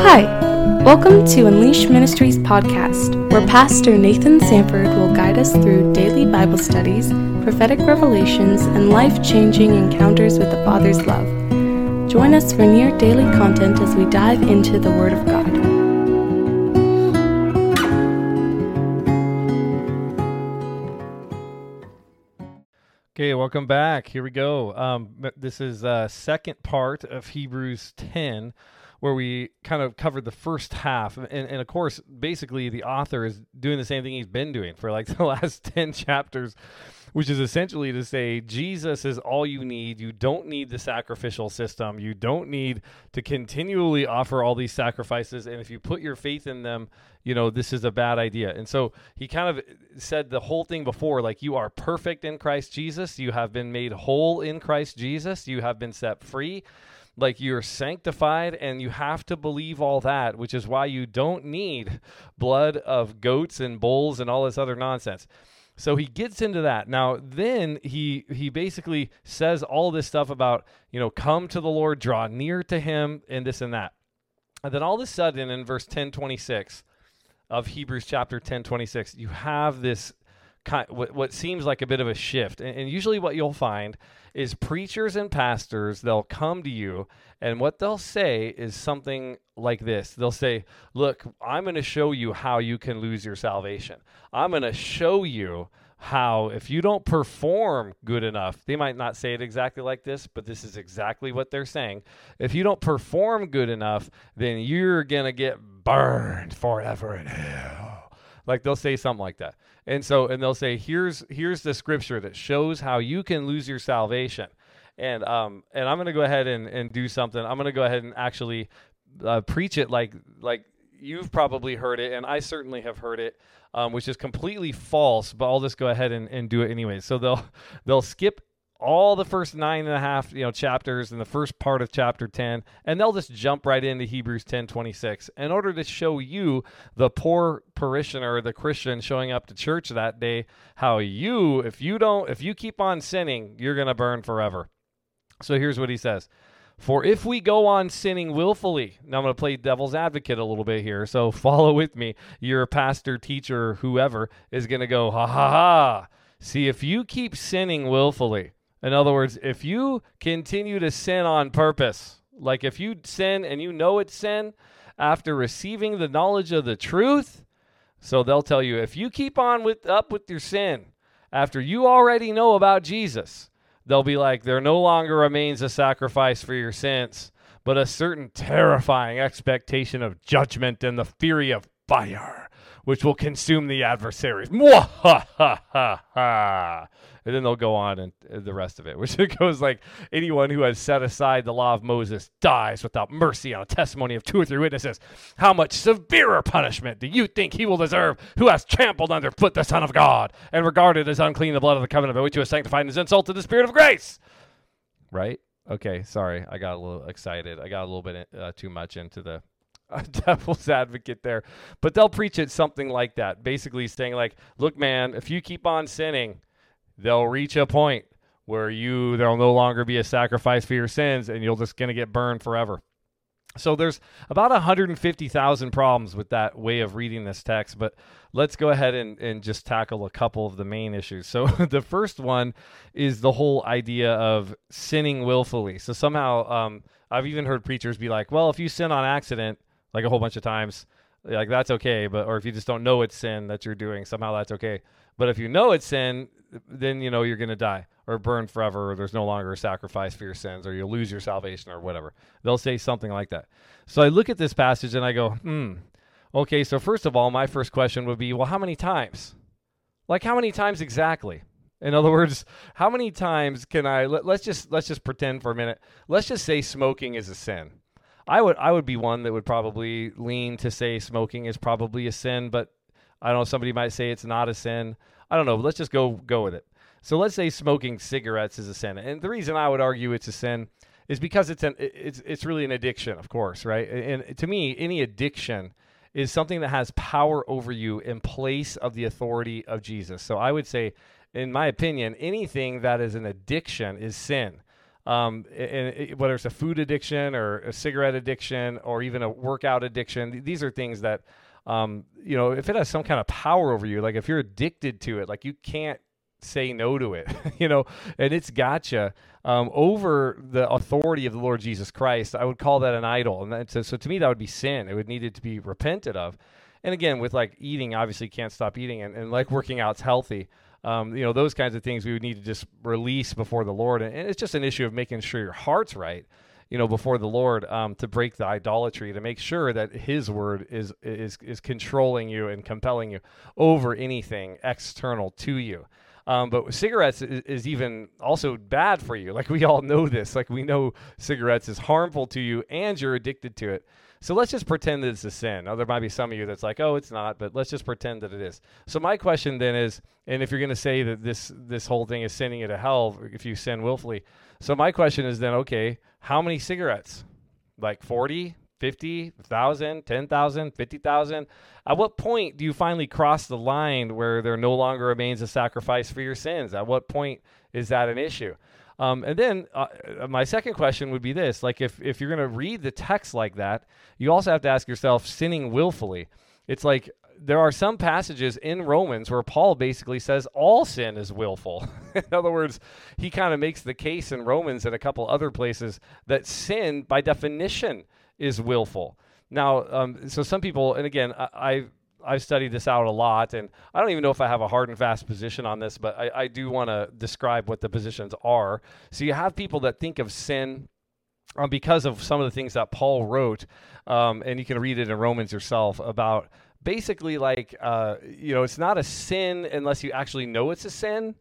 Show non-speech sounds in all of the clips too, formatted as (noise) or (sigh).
Hi, welcome to Unleashed Ministries podcast, where Pastor Nathan Sandford will guide us through daily Bible studies, prophetic revelations, and life changing encounters with the Father's love. Join us for near daily content as we dive into the Word of God. Okay, welcome back. Here we go. Um, this is uh, second part of Hebrews 10, where we kind of covered the first half, and, and of course, basically, the author is doing the same thing he's been doing for like (laughs) the last 10 chapters, which is essentially to say Jesus is all you need. You don't need the sacrificial system. You don't need to continually offer all these sacrifices, and if you put your faith in them, you know this is a bad idea. And so he kind of said the whole thing before, like you are perfect in Christ Jesus. You have been made whole in Christ Jesus. You have been set free like you're sanctified and you have to believe all that which is why you don't need blood of goats and bulls and all this other nonsense. So he gets into that. Now then he he basically says all this stuff about you know come to the lord draw near to him and this and that. And then all of a sudden in verse 10 26 of hebrews chapter 10 26 you have this what, what seems like a bit of a shift. And, and usually what you'll find is preachers and pastors they'll come to you and what they'll say is something like this. They'll say look i'm going to show you how you can lose your salvation. I'm going to show you how if you don't perform good enough they might not say it exactly like this but this is exactly what they're saying. If you don't perform good enough then you're going to get burned forever in hell. Like they'll say something like that and so and they'll say here's here's the scripture that shows how you can lose your salvation. And um and i'm to go ahead and, and do something. I'm to go ahead and actually uh, preach it like like you've probably heard it and i certainly have heard it um, which is completely false but i'll just go ahead and, and do it anyway. So they'll (laughs) they'll skip all the first nine and a half you know chapters and the first part of chapter 10 and they'll just jump right into hebrews 10 26 in order to show you the poor parishioner the christian showing up to church that day how you if you don't if you keep on sinning you're going to burn forever so here's what he says for if we go on sinning willfully, now I'm going to play devil's advocate a little bit here. So (laughs) follow with me. Your pastor, teacher, whoever is going to go, ha ha ha. See, if you keep sinning willfully, in other words, if you continue to sin on purpose, like if you sin and you know it's sin after receiving the knowledge of the truth, so they'll tell you if you keep on with up with your sin after you already know about Jesus, they'll be like, there no longer remains a sacrifice for your sins, but a certain terrifying expectation of judgment and the fury of fire, which will consume the adversaries. And then they'll go on and the rest of it, (laughs) which it goes like anyone who has set aside the law of Moses dies without mercy on a testimony of two or three witnesses. How much severer punishment do you think he will deserve who has trampled underfoot the Son of God and regarded as unclean the blood of the covenant by which he was sanctified and has insulted the Spirit of grace? Right? Okay, sorry. I got a little excited. I got a little bit uh, too much into the (laughs) devil's advocate there. But they'll preach it something like that, basically saying like, "Look, man, if you keep on sinning, they'll reach a point where you there'll no longer be a sacrifice for your sins and you're just to get burned forever." So there's about 150,000 problems with that way of reading this text, but let's go ahead and, and just tackle a couple of the main issues. So (laughs) the first one is the whole idea of sinning willfully. So somehow um, I've even heard preachers be like, well, if you sin on accident, like a whole bunch of times, like that's okay, but or if you just don't know it's sin that you're doing, somehow that's okay. But if you know it's sin, then you know you're to die or burn forever or there's no longer a sacrifice for your sins or you'll lose your salvation or whatever. They'll say something like that. So I look at this passage and I go, "Hmm. Okay, so first of all, my first question would be, well, how many times? Like how many times exactly? In other words, how many times can I let, let's just let's just pretend for a minute. Let's just say smoking is a sin. I would I would be one that would probably lean to say smoking is probably a sin, but I don't know somebody might say it's not a sin. I don't know, but let's just go go with it. So let's say smoking cigarettes is a sin. And the reason I would argue it's a sin is because it's an it's it's really an addiction, of course, right? And to me, any addiction is something that has power over you in place of the authority of Jesus. So I would say in my opinion, anything that is an addiction is sin. Um, and whether it's a food addiction or a cigarette addiction or even a workout addiction, these are things that, um, you know, if it has some kind of power over you, like if you're addicted to it, like you can't say no to it, (laughs) you know, and it's gotcha um, over the authority of the Lord Jesus Christ. I would call that an idol, and that's, so to me that would be sin. It would need to be repented of. And again, with like eating, obviously can't stop eating, and, and like working out's healthy. Um, you know, those kinds of things we would need to just release before the Lord, and, it's just an issue of making sure your heart's right you know, before the Lord um, to break the idolatry, to make sure that His word is is is controlling you and compelling you over anything external to you. Um, but cigarettes is, is, even also bad for you. Like we all know this. Like we know cigarettes is harmful to you, and you're addicted to it. So let's just pretend that it's a sin. Now there might be some of you that's like, oh, it's not, but let's just pretend that it is. So my question then is, and if you're going to say that this this whole thing is sending you to hell if you sin willfully, so my question is then, okay, how many cigarettes? Like 40, 50,000, 10,000, 50,000? At what point do you finally cross the line where there no longer remains a sacrifice for your sins? At what point is that an issue? Um, and then uh, my second question would be this: like, if if you're going to read the text like that, you also have to ask yourself, sinning willfully. It's like there are some passages in Romans where Paul basically says all sin is willful. (laughs) in other words, he kind of makes the case in Romans and a couple other places that sin, by definition, is willful. Now, um, so some people, and again, I, I've studied this out a lot, and I don't even know if I have a hard and fast position on this, but I, I do want to describe what the positions are. So you have people that think of sin um, because of some of the things that Paul wrote, um, and you can read it in Romans yourself about basically like uh, you know it's not a sin unless you actually know it's a sin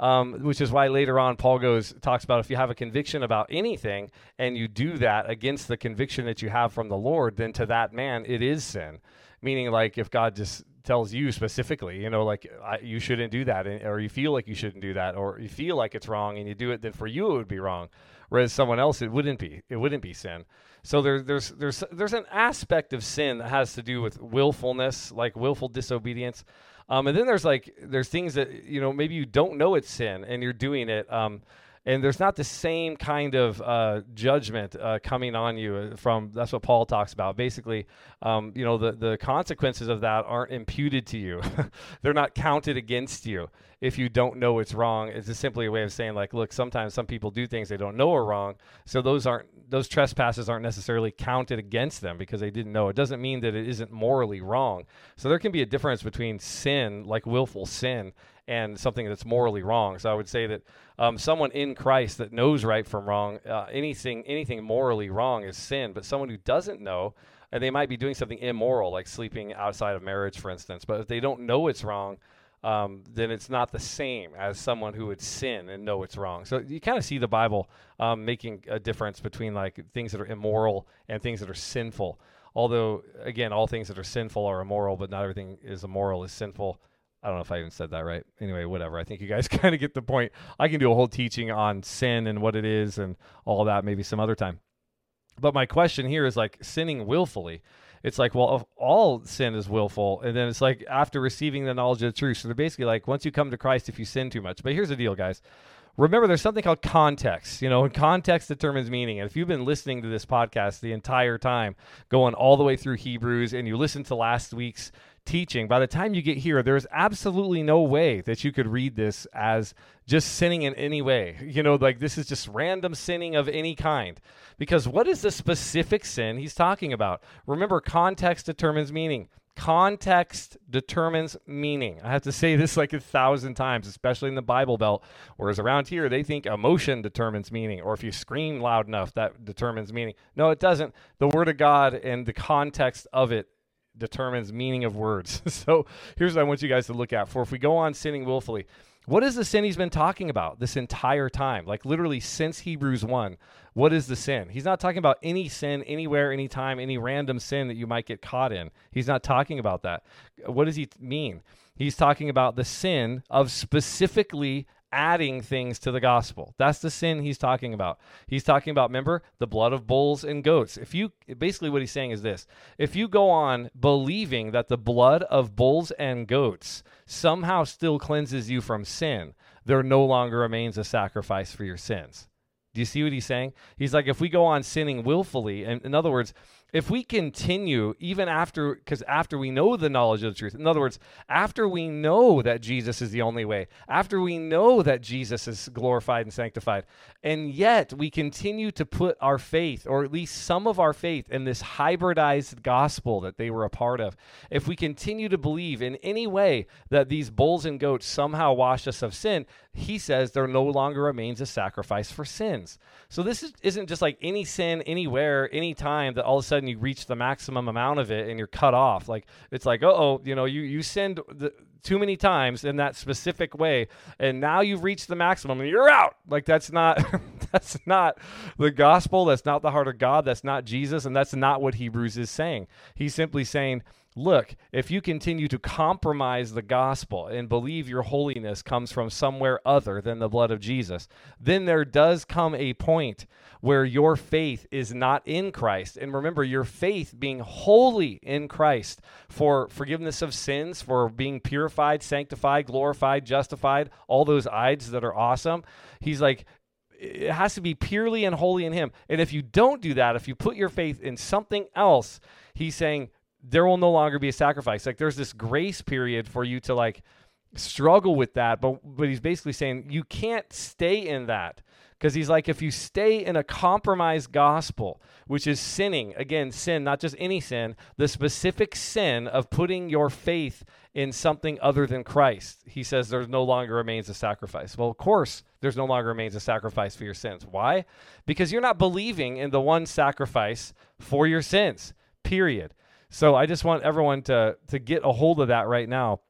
um, which is why later on Paul goes talks about if you have a conviction about anything and you do that against the conviction that you have from the Lord, then to that man it is sin. Meaning, like if God just tells you specifically, you know, like I, you shouldn't do that, or you feel like you shouldn't do that, or you feel like it's wrong and you do it, then for you it would be wrong, whereas someone else it wouldn't be. It wouldn't be sin. So there's there's there's there's an aspect of sin that has to do with willfulness, like willful disobedience. Um, and then there's like there's things that you know maybe you don't know it's sin and you're doing it. Um, and there's not the same kind of uh, judgment uh, coming on you uh, from that's what paul talks about. Basically um, you know the, the consequences of that aren't imputed to you. (laughs) They're not counted against you if you don't know it's wrong. It's just simply a way of saying like look sometimes some people do things they don't know are wrong. So those aren't those trespasses aren't necessarily counted against them because they didn't know. It doesn't mean that it isn't morally wrong. So there can be a difference between sin like willful sin and something that's morally wrong. So I would say that um, someone in Christ that knows right from wrong, uh, anything anything morally wrong is sin. But someone who doesn't know, and they might be doing something immoral, like sleeping outside of marriage, for instance. But if they don't know it's wrong, um, then it's not the same as someone who would sin and know it's wrong. So you kind of see the Bible um, making a difference between like things that are immoral and things that are sinful. Although, again, all things that are sinful are immoral, but not everything is immoral is sinful. I don't know if I even said that right. Anyway, whatever. I think you guys (laughs) kind of get the point. I can do a whole teaching on sin and what it is and all that maybe some other time. But my question here is like sinning willfully. It's like, well, all sin is willful. And then it's like after receiving the knowledge of the truth. So they're basically like, once you come to Christ, if you sin too much. But here's the deal, guys remember there's something called context you know context determines meaning and if you've been listening to this podcast the entire time going all the way through hebrews and you listened to last week's teaching, by the time you get here, there's absolutely no way that you could read this as just sinning in any way. (laughs) You know, like this is just random sinning of any kind. Because what is the specific sin he's talking about? Remember, context determines meaning. Context determines meaning. I have to say this like a thousand times, especially in the Bible Belt. Whereas around here, they think emotion determines meaning, or if you scream loud enough, that determines meaning. No, it doesn't. The Word of God and the context of it determines meaning of words. (laughs) so here's what I want you guys to look at. For if we go on sinning willfully, what is the sin he's been talking about this entire time? Like literally since Hebrews 1, what is the sin? He's not talking about any sin anywhere, anytime, any random sin that you might get caught in. He's not talking about that. What does he mean? He's talking about the sin of specifically adding things to the gospel. That's the sin he's talking about. He's talking about, remember, the blood of bulls and goats. If you basically what he's saying is this if you go on believing that the blood of bulls and goats somehow still cleanses you from sin, there no longer remains a sacrifice for your sins. Do you see what he's saying? He's like, if we go on sinning willfully, and in other words, if we continue even after because after we know the knowledge of the truth in other words after we know that jesus is the only way after we know that jesus is glorified and sanctified and yet we continue to put our faith or at least some of our faith in this hybridized gospel that they were a part of if we continue to believe in any way that these bulls and goats somehow wash us of sin he says there no longer remains a sacrifice for sins. So this is, isn't just like any sin anywhere anytime that all of a sudden sudden you reach the maximum amount of it and you're cut off. Like it's like, oh, you know, you you send the, too many times in that specific way, and now you've reached the maximum and you're out. Like that's not (laughs) that's not the gospel. That's not the heart of God. That's not Jesus, and that's not what Hebrews is saying. He's simply saying look, if you continue to compromise the gospel and believe your holiness comes from somewhere other than the blood of Jesus, then there does come a point where your faith is not in Christ. And remember, your faith being holy in Christ for forgiveness of sins, for being purified, sanctified, glorified, justified, all those ides that are awesome. He's like, it has to be purely and holy in Him. And if you don't do that, if you put your faith in something else, He's saying, there will no longer be a sacrifice. Like there's this grace period for you to like struggle with that, but but he's basically saying you can't stay in that because he's like if you stay in a compromised gospel, which is sinning, again, sin, not just any sin, the specific sin of putting your faith in something other than Christ. He says there no longer remains a sacrifice. Well, of course, there's no longer remains a sacrifice for your sins. Why? Because you're not believing in the one sacrifice for your sins. Period. So I just want everyone to to get a hold of that right now.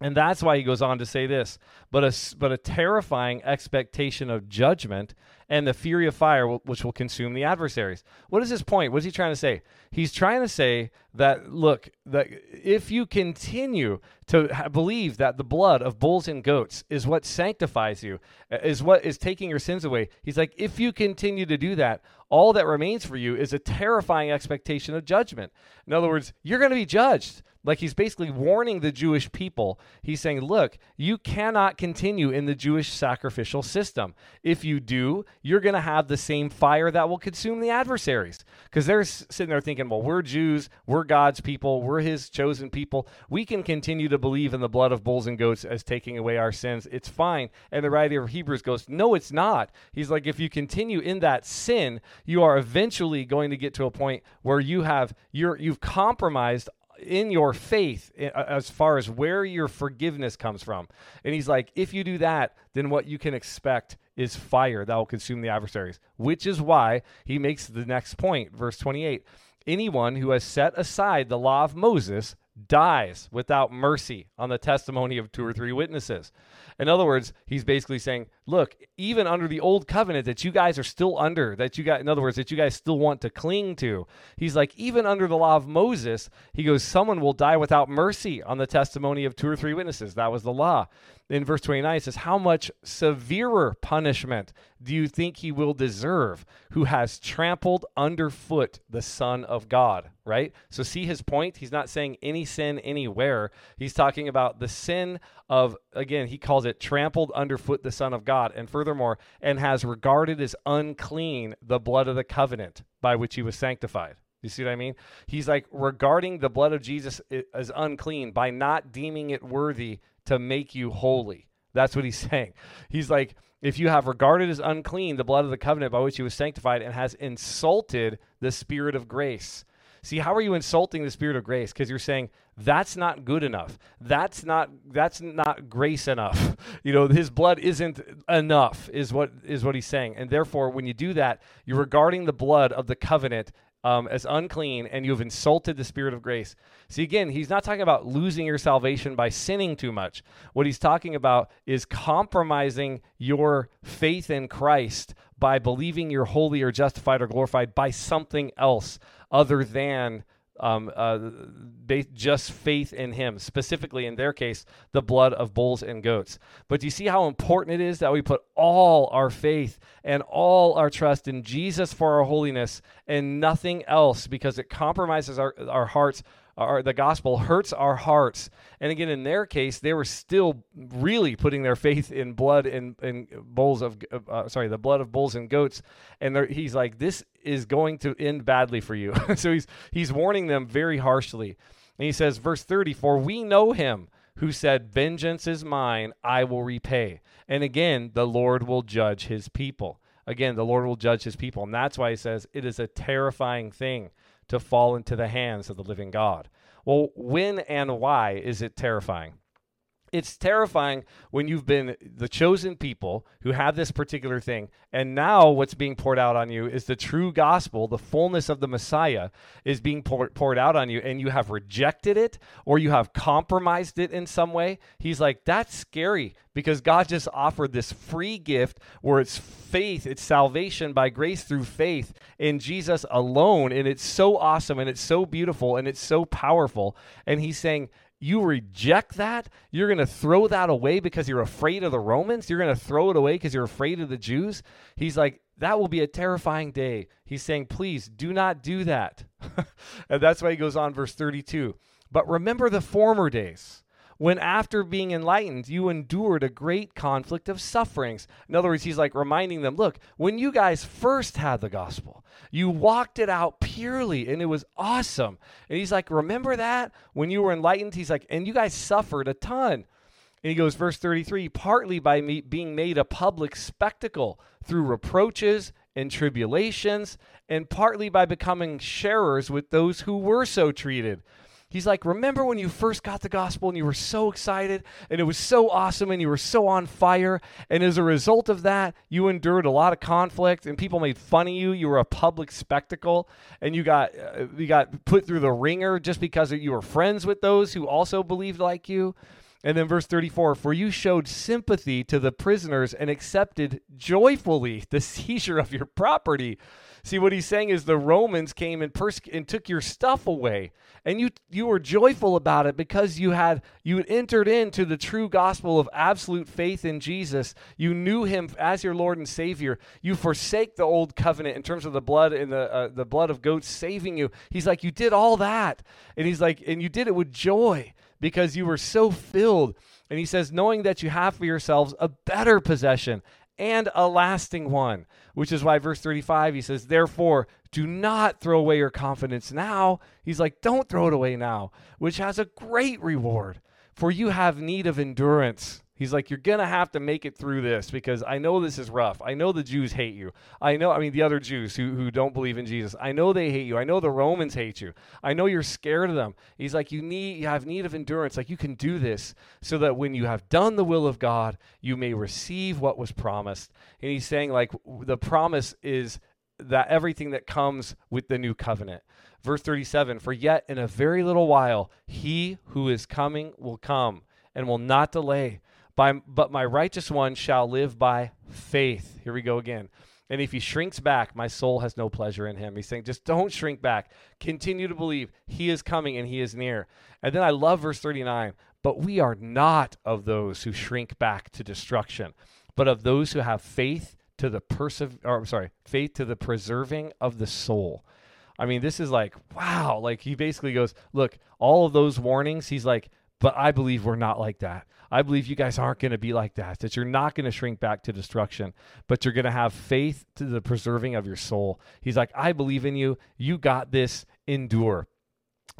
And that's why he goes on to say this, but a, but a terrifying expectation of judgment and the fury of fire which will consume the adversaries. What is his point? What is he trying to say? He's trying to say that look, that if you continue to believe that the blood of bulls and goats is what sanctifies you, uh, is what is taking your sins away. He's like if you continue to do that, all that remains for you is a terrifying expectation of judgment. In other words, you're going to be judged. Like he's basically warning the Jewish people. He's saying, look, you cannot continue in the Jewish sacrificial system. If you do, you're going to have the same fire that will consume the adversaries. Because they're sitting there thinking, well, we're Jews, we're God's people, we're his chosen people. We can continue to believe in the blood of bulls and goats as taking away our sins. It's fine. And the writer of Hebrews goes, no, it's not. He's like, if you continue in that sin, you are eventually going to get to a point where you have you're you've compromised in your faith as far as where your forgiveness comes from. And he's like, if you do that, then what you can expect is fire that will consume the adversaries, which is why he makes the next point, verse 28. Anyone who has set aside the law of Moses dies without mercy on the testimony of two or three witnesses. In other words, he's basically saying, look, even under the old covenant that you guys are still under, that you got, in other words, that you guys still want to cling to, he's like, even under the law of Moses, he goes, someone will die without mercy on the testimony of two or three witnesses. That was the law. In verse 29 it says how much severer punishment do you think he will deserve who has trampled underfoot the son of god right? So see his point? He's not saying any sin anywhere. He's talking about the sin of again he calls it trampled underfoot the son of god and furthermore and has regarded as unclean the blood of the covenant by which he was sanctified you see what I mean? He's like regarding the blood of Jesus as unclean by not deeming it worthy to make you holy. That's what he's (laughs) saying. He's like, if you have regarded as unclean the blood of the covenant by which he was sanctified and has insulted the spirit of grace. See, how are you insulting the spirit of grace? Because you're saying that's not good enough. That's not that's not grace enough. (laughs) You know, his blood isn't enough, is what is what he's saying. And therefore, when you do that, you're regarding the blood of the covenant um, as unclean and you've insulted the Spirit of grace. See, again, he's not talking about losing your salvation by sinning too much. What he's talking about is compromising your faith in Christ by believing you're holy or justified or glorified by something else other than um, uh, just faith in him, specifically in their case, the blood of bulls and goats. But do you see how important it is that we put all our faith and all our trust in Jesus for our holiness and nothing else because it compromises our, our hearts our, the gospel hurts our hearts. And again, in their case, they were still really putting their faith in blood and, and bulls of, uh, sorry, the blood of bulls and goats. And he's like, this is going to end badly for you. (laughs) so he's, he's warning them very harshly. And he says, verse 30, for we know him who said, Vengeance is mine, I will repay. And again, the Lord will judge his people. Again, the Lord will judge his people. And that's why he says it is a terrifying thing to fall into the hands of the living God. Well, when and why is it terrifying? It's terrifying when you've been the chosen people who have this particular thing, and now what's being poured out on you is the true gospel, the fullness of the Messiah is being pour, poured out on you, and you have rejected it or you have compromised it in some way. He's like, that's scary because God just offered this free gift where it's faith, it's salvation by grace through faith in Jesus alone. And it's so awesome and it's so beautiful and it's so powerful. And He's saying, you reject that, you're going to throw that away because you're afraid of the Romans, you're going to throw it away because you're afraid of the Jews. He's like, that will be a terrifying day. He's saying, please do not do that. (laughs) and that's why he goes on, verse 32. But remember the former days when after being enlightened, you endured a great conflict of sufferings. In other words, he's like reminding them look, when you guys first had the gospel, you walked it out purely and it was awesome. And he's like, remember that when you were enlightened? He's like, and you guys suffered a ton. And he goes, verse 33 partly by me being made a public spectacle through reproaches and tribulations, and partly by becoming sharers with those who were so treated. He's like, Remember when you first got the gospel and you were so excited and it was so awesome and you were so on fire? And as a result of that, you endured a lot of conflict and people made fun of you. You were a public spectacle and you got, uh, you got put through the ringer just because you were friends with those who also believed like you. And then verse 34 For you showed sympathy to the prisoners and accepted joyfully the (laughs) seizure of your property. See, what he's saying is the Romans came and, pers- and took your stuff away. And you, you were joyful about it because you had, you had entered into the true gospel of absolute faith in Jesus. You knew him as your Lord and Savior. You forsake the old covenant in terms of the blood and the, uh, the blood of goats saving you. He's like, You did all that. And he's like, And you did it with joy because you were so filled. And he says, knowing that you have for yourselves a better possession and a lasting one, which is why verse 35 he says, Therefore, do not throw away your confidence now. He's like, Don't throw it away now, which has a great reward, for you have need of endurance He's like, you're going to have to make it through this because I know this is rough. I know the Jews hate you. I know, I mean, the other Jews who, who don't believe in Jesus. I know they hate you. I know the Romans hate you. I know you're scared of them. He's like, you need, you have need of endurance. Like, you can do this so that when you have done the will of God, you may receive what was promised. And he's saying, like, the promise is that everything that comes with the new covenant. Verse 37 For yet in a very little while, he who is coming will come and will not delay. By, but my righteous one shall live by faith. Here we go again. And if he shrinks back, my soul has no pleasure in him. He's saying, just don't shrink back. Continue to believe he is coming and he is near. And then I love verse 39 but we are not of those who shrink back to destruction, but of those who have faith to the persev- or I'm sorry, faith to the preserving of the soul. I mean, this is like, wow. Like he basically goes, look, all of those warnings, he's like, but I believe we're not like that. I believe you guys aren't going to be like that, that you're not going to shrink back to destruction, but you're going to have faith to the preserving of your soul. He's like, I believe in you. You got this. Endure.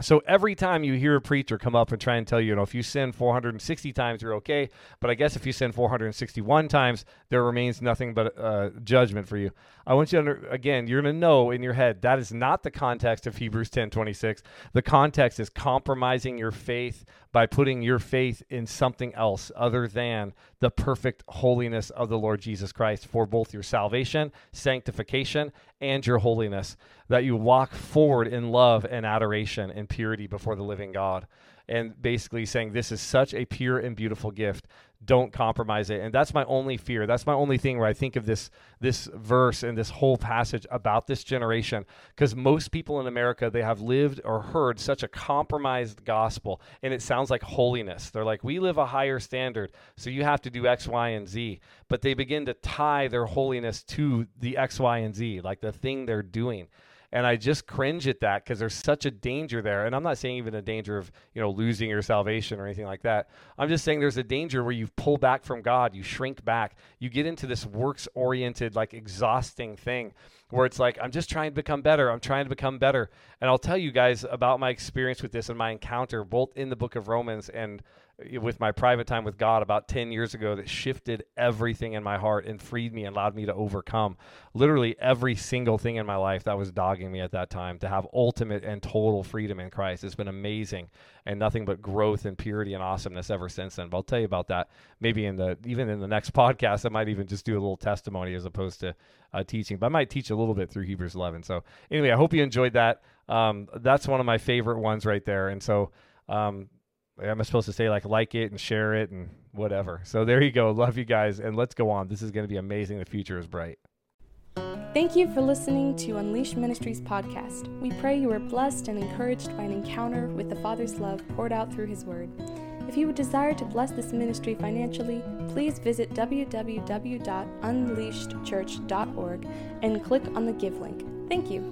So every time you hear a preacher come up and try and tell you, you know, if you sin 460 times, you're okay. But I guess if you sin 461 times, there remains nothing but uh, judgment for you. I want you to, under, again, you're going to know in your head that is not the context of Hebrews 10 26. The context is compromising your faith by putting your faith in something else other than the perfect holiness of the Lord Jesus Christ for both your salvation, sanctification, and your holiness, that you walk forward in love and adoration and purity before the living God. And basically saying, This is such a pure and beautiful gift don't compromise it. And that's my only fear. That's my only thing where i think of this this verse and this whole passage about this generation. Because most people in america they have lived or heard such a compromised gospel and it sounds like holiness. They're like we live a higher standard so you have to do x y and z. But they begin to tie their holiness to the x y and z like the thing they're doing And I just cringe at that because there's such a danger there. And I'm not saying even a danger of, you know, losing your salvation or anything like that. I'm just saying there's a danger where you pull back from God, you shrink back, you get into this works oriented, like exhausting thing where it's like, I'm just trying to become better. I'm trying to become better. And I'll tell you guys about my experience with this and my encounter, both in the book of Romans and with my private time with God about 10 years ago that shifted everything in my heart and freed me and allowed me to overcome literally every single thing in my life that was dogging me at that time to have ultimate and total freedom in Christ. It's been amazing and nothing but growth and purity and awesomeness ever since then. But I'll tell you about that maybe in the even in the next (laughs) podcast. I might even just do a little testimony as opposed to uh, teaching, but I might teach a little bit through Hebrews 11. So anyway, I hope you enjoyed that. Um, that's one of my favorite ones right there. And so um, am I supposed to say like like it and share it and whatever? So there you go. Love you guys, and let's go on. This is going to be amazing. The future is bright. Thank you for listening to Unleashed Ministries podcast. We pray you are blessed and encouraged by an encounter with the Father's love poured out through His Word. If you would desire to bless this ministry financially, please visit www.unleashedchurch.org and click on the Give link. Thank you.